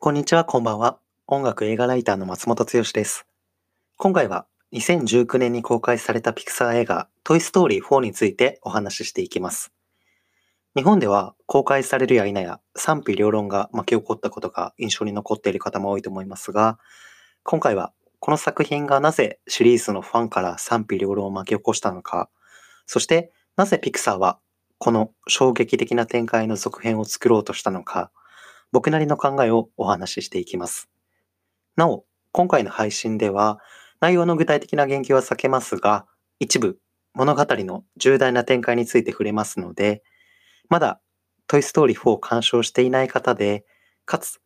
こんにちは、こんばんは。音楽映画ライターの松本剛です。今回は2019年に公開されたピクサー映画トイストーリー4についてお話ししていきます。日本では公開されるや否や賛否両論が巻き起こったことが印象に残っている方も多いと思いますが、今回はこの作品がなぜシリーズのファンから賛否両論を巻き起こしたのか、そしてなぜピクサーはこの衝撃的な展開の続編を作ろうとしたのか、僕なりの考えをお話ししていきます。なお、今回の配信では内容の具体的な言及は避けますが、一部物語の重大な展開について触れますので、まだトイストーリー4を鑑賞していない方で、かつ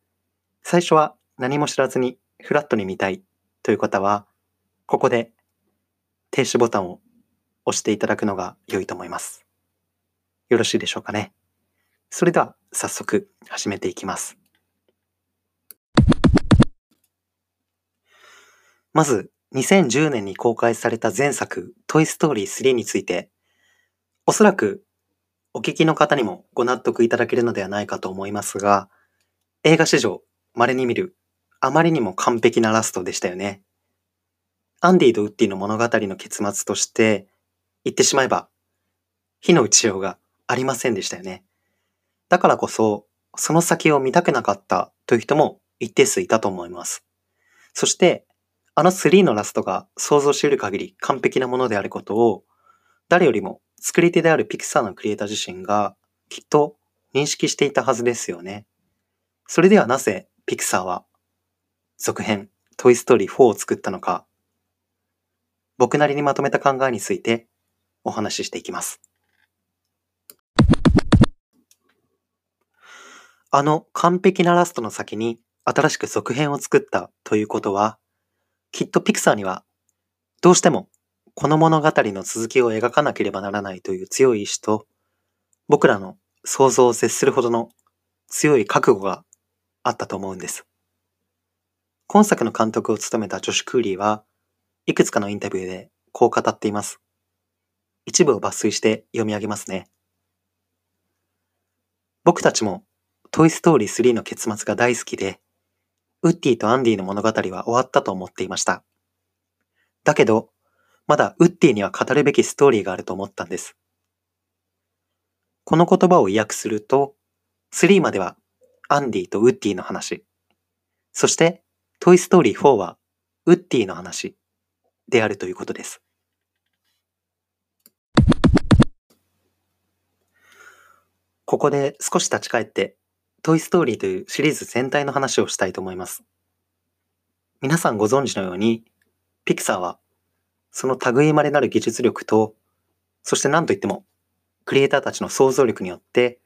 最初は何も知らずにフラットに見たいという方は、ここで停止ボタンを押していただくのが良いと思います。よろしいでしょうかね。それでは早速始めていきます。まず、2010年に公開された前作、トイストーリー3について、おそらくお聞きの方にもご納得いただけるのではないかと思いますが、映画史上稀に見るあまりにも完璧なラストでしたよね。アンディとウッディの物語の結末として、言ってしまえば、火の打ちようがありませんでしたよね。だからこそ、その先を見たくなかったという人も一定数いたと思います。そして、あの3のラストが想像し得る限り完璧なものであることを、誰よりも作り手であるピクサーのクリエイター自身がきっと認識していたはずですよね。それではなぜピクサーは続編トイストーリー4を作ったのか、僕なりにまとめた考えについてお話ししていきます。あの完璧なラストの先に新しく続編を作ったということは、きっとピクサーにはどうしてもこの物語の続きを描かなければならないという強い意志と、僕らの想像を絶するほどの強い覚悟があったと思うんです。今作の監督を務めたジョシュ・クーリーはいくつかのインタビューでこう語っています。一部を抜粋して読み上げますね。僕たちもトイストーリー3の結末が大好きで、ウッディとアンディの物語は終わったと思っていました。だけど、まだウッディには語るべきストーリーがあると思ったんです。この言葉を意訳すると、3まではアンディとウッディの話、そしてトイストーリー4はウッディの話であるということです。ここで少し立ち返って、トイストーリーというシリーズ全体の話をしたいと思います。皆さんご存知のように、ピクサーはその類まれなる技術力と、そして何といっても、クリエイターたちの想像力によって、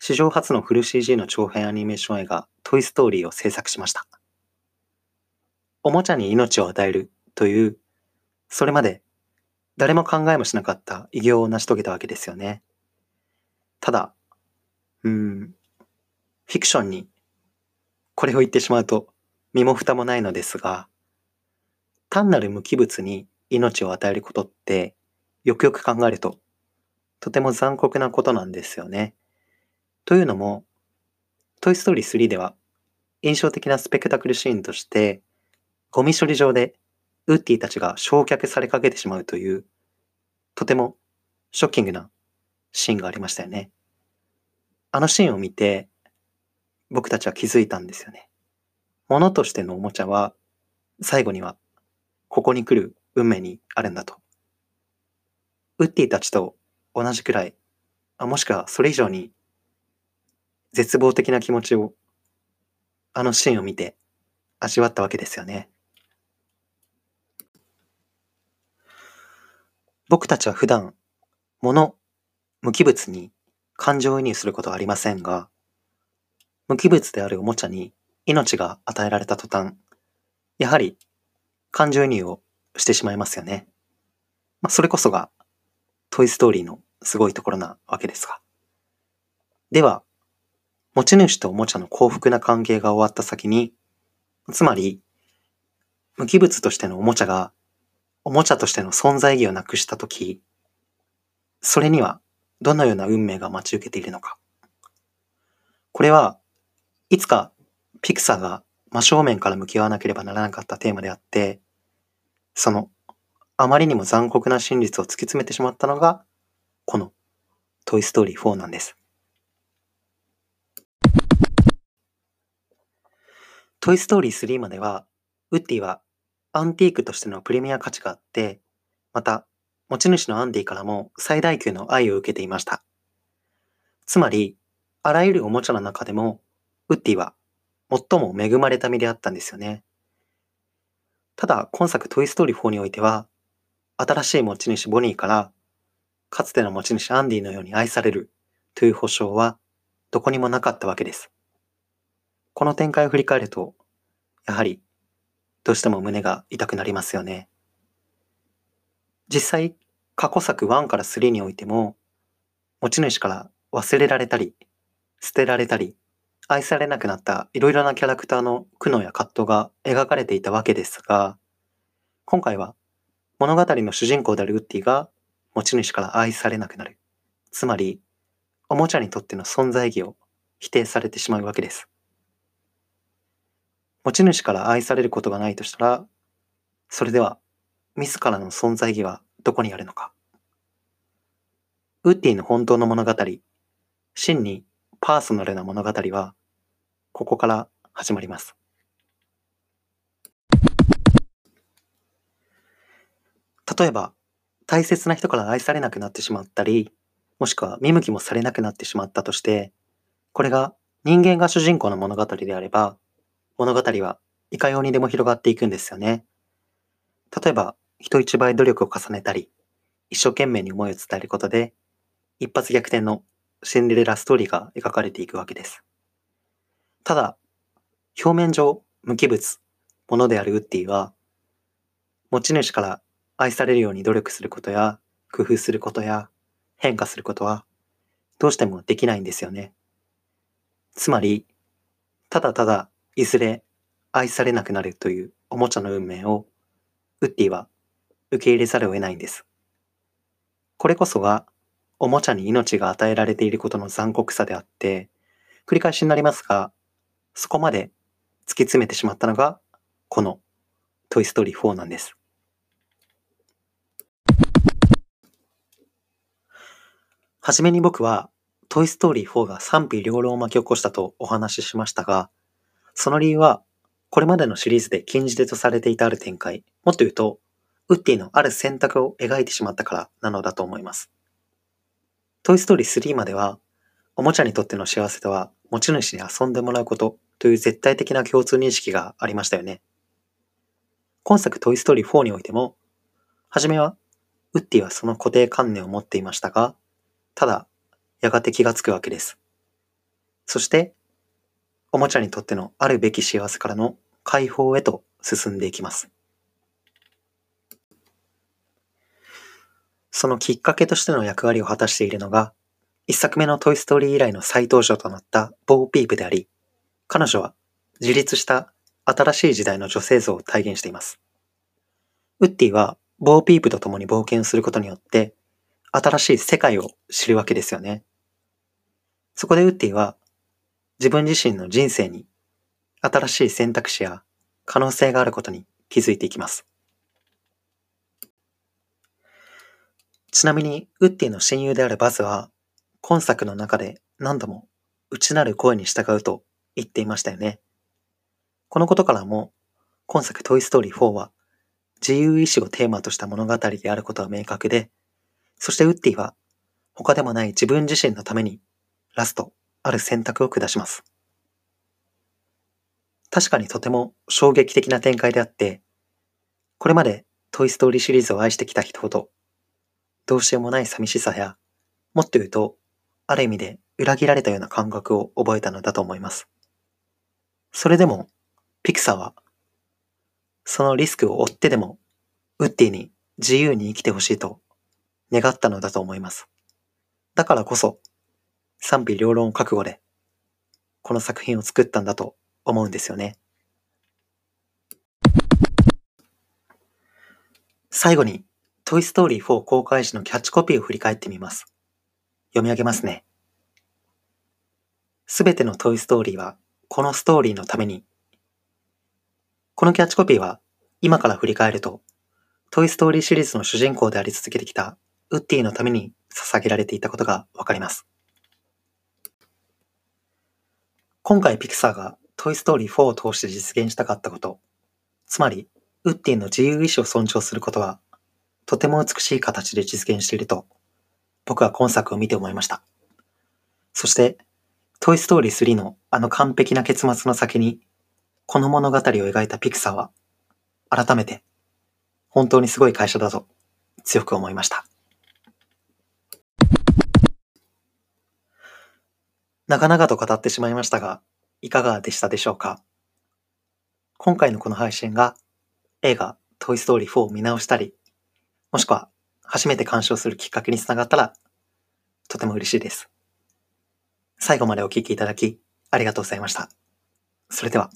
史上初のフル CG の長編アニメーション映画、トイストーリーを制作しました。おもちゃに命を与えるという、それまで誰も考えもしなかった偉業を成し遂げたわけですよね。ただ、うん、フィクションに、これを言ってしまうと身も蓋もないのですが、単なる無機物に命を与えることって、よくよく考えると、とても残酷なことなんですよね。というのも、トイストーリー3では、印象的なスペクタクルシーンとして、ゴミ処理場でウッディたちが焼却されかけてしまうという、とてもショッキングなシーンがありましたよね。あのシーンを見て、僕たちは気づいたんですよね。物としてのおもちゃは、最後にはここに来る運命にあるんだと。ウッディたちと同じくらい、あもしくはそれ以上に絶望的な気持ちをあのシーンを見て味わったわけですよね。僕たちは普段、物、無機物に感情移入することはありませんが、無機物であるおもちゃに命が与えられた途端、やはり感情移入をしてしまいますよね。まあ、それこそがトイストーリーのすごいところなわけですが。では、持ち主とおもちゃの幸福な関係が終わった先に、つまり、無機物としてのおもちゃが、おもちゃとしての存在意義をなくしたとき、それにはどのような運命が待ち受けているのか。これは、いつかピクサーが真正面から向き合わなければならなかったテーマであって、その、あまりにも残酷な真実を突き詰めてしまったのが、この、トイストーリー4なんです。トイストーリー3までは、ウッディはアンティークとしてのプレミア価値があって、また、持ち主のアンディからも最大級の愛を受けていました。つまり、あらゆるおもちゃの中でも、ウッディは最も恵まれた身であったんですよね。ただ、今作トイストーリー4においては、新しい持ち主ボニーから、かつての持ち主アンディのように愛されるという保証はどこにもなかったわけです。この展開を振り返ると、やはりどうしても胸が痛くなりますよね。実際、過去作1から3においても、持ち主から忘れられたり、捨てられたり、愛されなくなったいろいろなキャラクターの苦悩や葛藤が描かれていたわけですが、今回は物語の主人公であるウッディが持ち主から愛されなくなる。つまり、おもちゃにとっての存在意義を否定されてしまうわけです。持ち主から愛されることがないとしたら、それでは自らの存在意義はどこにあるのか。ウッディの本当の物語、真にパーソナルな物語は、ここから始まります。例えば、大切な人から愛されなくなってしまったり、もしくは見向きもされなくなってしまったとして、これが人間が主人公の物語であれば、物語はいかようにでも広がっていくんですよね。例えば、人一倍努力を重ねたり、一生懸命に思いを伝えることで、一発逆転のシンデレラストーリーが描かれていくわけです。ただ、表面上無機物、ものであるウッディは、持ち主から愛されるように努力することや、工夫することや、変化することは、どうしてもできないんですよね。つまり、ただただ、いずれ愛されなくなるというおもちゃの運命を、ウッディは受け入れざるを得ないんです。これこそがおもちゃに命が与えられていることの残酷さであって、繰り返しになりますが、そこまで突き詰めてしまったのが、このトイストーリー4なんです。はじめに僕は、トイストーリー4が賛否両論を巻き起こしたとお話ししましたが、その理由は、これまでのシリーズで禁じ手とされていたある展開、もっと言うと、ウッディのある選択を描いてしまったからなのだと思います。トイストーリー3までは、おもちゃにとっての幸せとは持ち主に遊んでもらうことという絶対的な共通認識がありましたよね。今作トイストーリー4においても、はじめは、ウッディはその固定観念を持っていましたが、ただ、やがて気がつくわけです。そして、おもちゃにとってのあるべき幸せからの解放へと進んでいきます。そのきっかけとしての役割を果たしているのが、一作目のトイストーリー以来の再登場となったボー・ピープであり、彼女は自立した新しい時代の女性像を体現しています。ウッディはボー・ピープと共に冒険することによって、新しい世界を知るわけですよね。そこでウッディは自分自身の人生に新しい選択肢や可能性があることに気づいていきます。ちなみに、ウッディの親友であるバズは、今作の中で何度も内なる声に従うと言っていましたよね。このことからも、今作トイストーリー4は自由意志をテーマとした物語であることは明確で、そしてウッディは他でもない自分自身のためにラスト、ある選択を下します。確かにとても衝撃的な展開であって、これまでトイストーリーシリーズを愛してきた人ほどどうしようもない寂しさや、もっと言うと、ある意味で裏切られたような感覚を覚えたのだと思います。それでも、ピクサーは、そのリスクを負ってでも、ウッディに自由に生きてほしいと願ったのだと思います。だからこそ、賛否両論覚悟で、この作品を作ったんだと思うんですよね。最後に、トイ・ストーリー4公開時のキャッチコピーを振り返ってみます。読み上げますね。すべてのトイ・ストーリーはこのストーリーのために。このキャッチコピーは、今から振り返ると、トイ・ストーリーシリーズの主人公であり続けてきたウッディのために捧げられていたことがわかります。今回ピクサーがトイストーリー4を通して実現したかったこと、つまり、ウッディの自由意志を尊重することは、とても美しい形で実現していると、僕は今作を見て思いました。そして、トイストーリー3のあの完璧な結末の先に、この物語を描いたピクサーは、改めて、本当にすごい会社だと強く思いました。長々と語ってしまいましたが、いかがでしたでしょうか？今回のこの配信が映画トイストーリー4を見直したり、もしくは初めて鑑賞するきっかけにつながったらとても嬉しいです。最後までお聴きいただきありがとうございました。それでは。